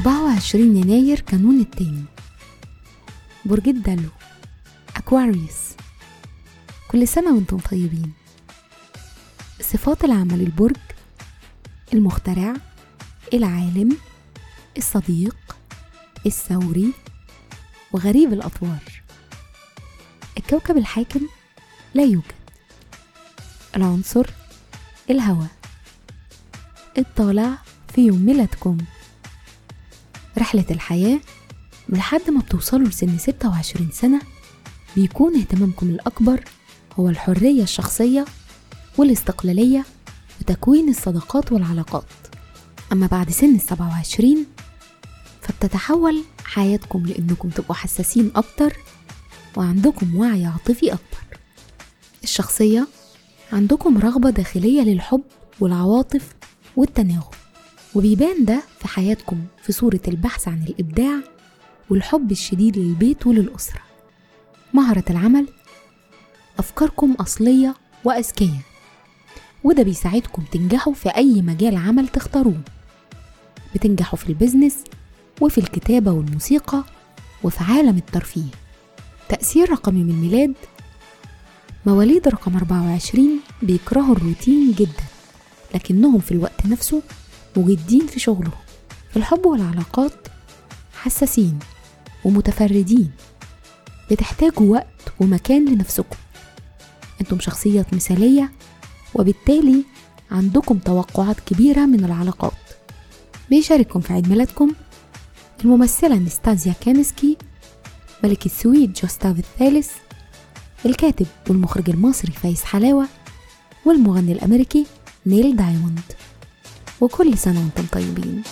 أربعة وعشرين يناير كانون التاني. برج الدلو أكواريوس كل سنة وأنتم طيبين. صفات العمل البرج المخترع العالم الصديق الثوري وغريب الأطوار. الكوكب الحاكم لا يوجد. العنصر الهواء. الطالع في يوم ميلادكم. رحلة الحياة من لحد ما بتوصلوا لسن 26 سنة بيكون اهتمامكم الأكبر هو الحرية الشخصية والاستقلالية وتكوين الصداقات والعلاقات. أما بعد سن السبعة وعشرين فبتتحول حياتكم لأنكم تبقوا حساسين أكتر وعندكم وعي عاطفي أكبر. الشخصية عندكم رغبة داخلية للحب والعواطف والتناغم. وبيبان ده في حياتكم في صورة البحث عن الإبداع والحب الشديد للبيت وللأسرة. مهرة العمل أفكاركم أصلية وأذكية وده بيساعدكم تنجحوا في أي مجال عمل تختاروه. بتنجحوا في البيزنس وفي الكتابة والموسيقى وفي عالم الترفيه. تأثير رقم يوم الميلاد مواليد رقم 24 بيكرهوا الروتين جدا لكنهم في الوقت نفسه مجدين في شغلهم في الحب والعلاقات حساسين ومتفردين بتحتاجوا وقت ومكان لنفسكم. أنتم شخصيات مثالية وبالتالي عندكم توقعات كبيرة من العلاقات. بيشارككم في عيد ميلادكم الممثلة ناستاسيا كينسكي ملك السويد جوستاف الثالث الكاتب والمخرج المصري فايز حلاوة والمغني الأمريكي نيل دايموند. وكل سنة وأنتم طيبين.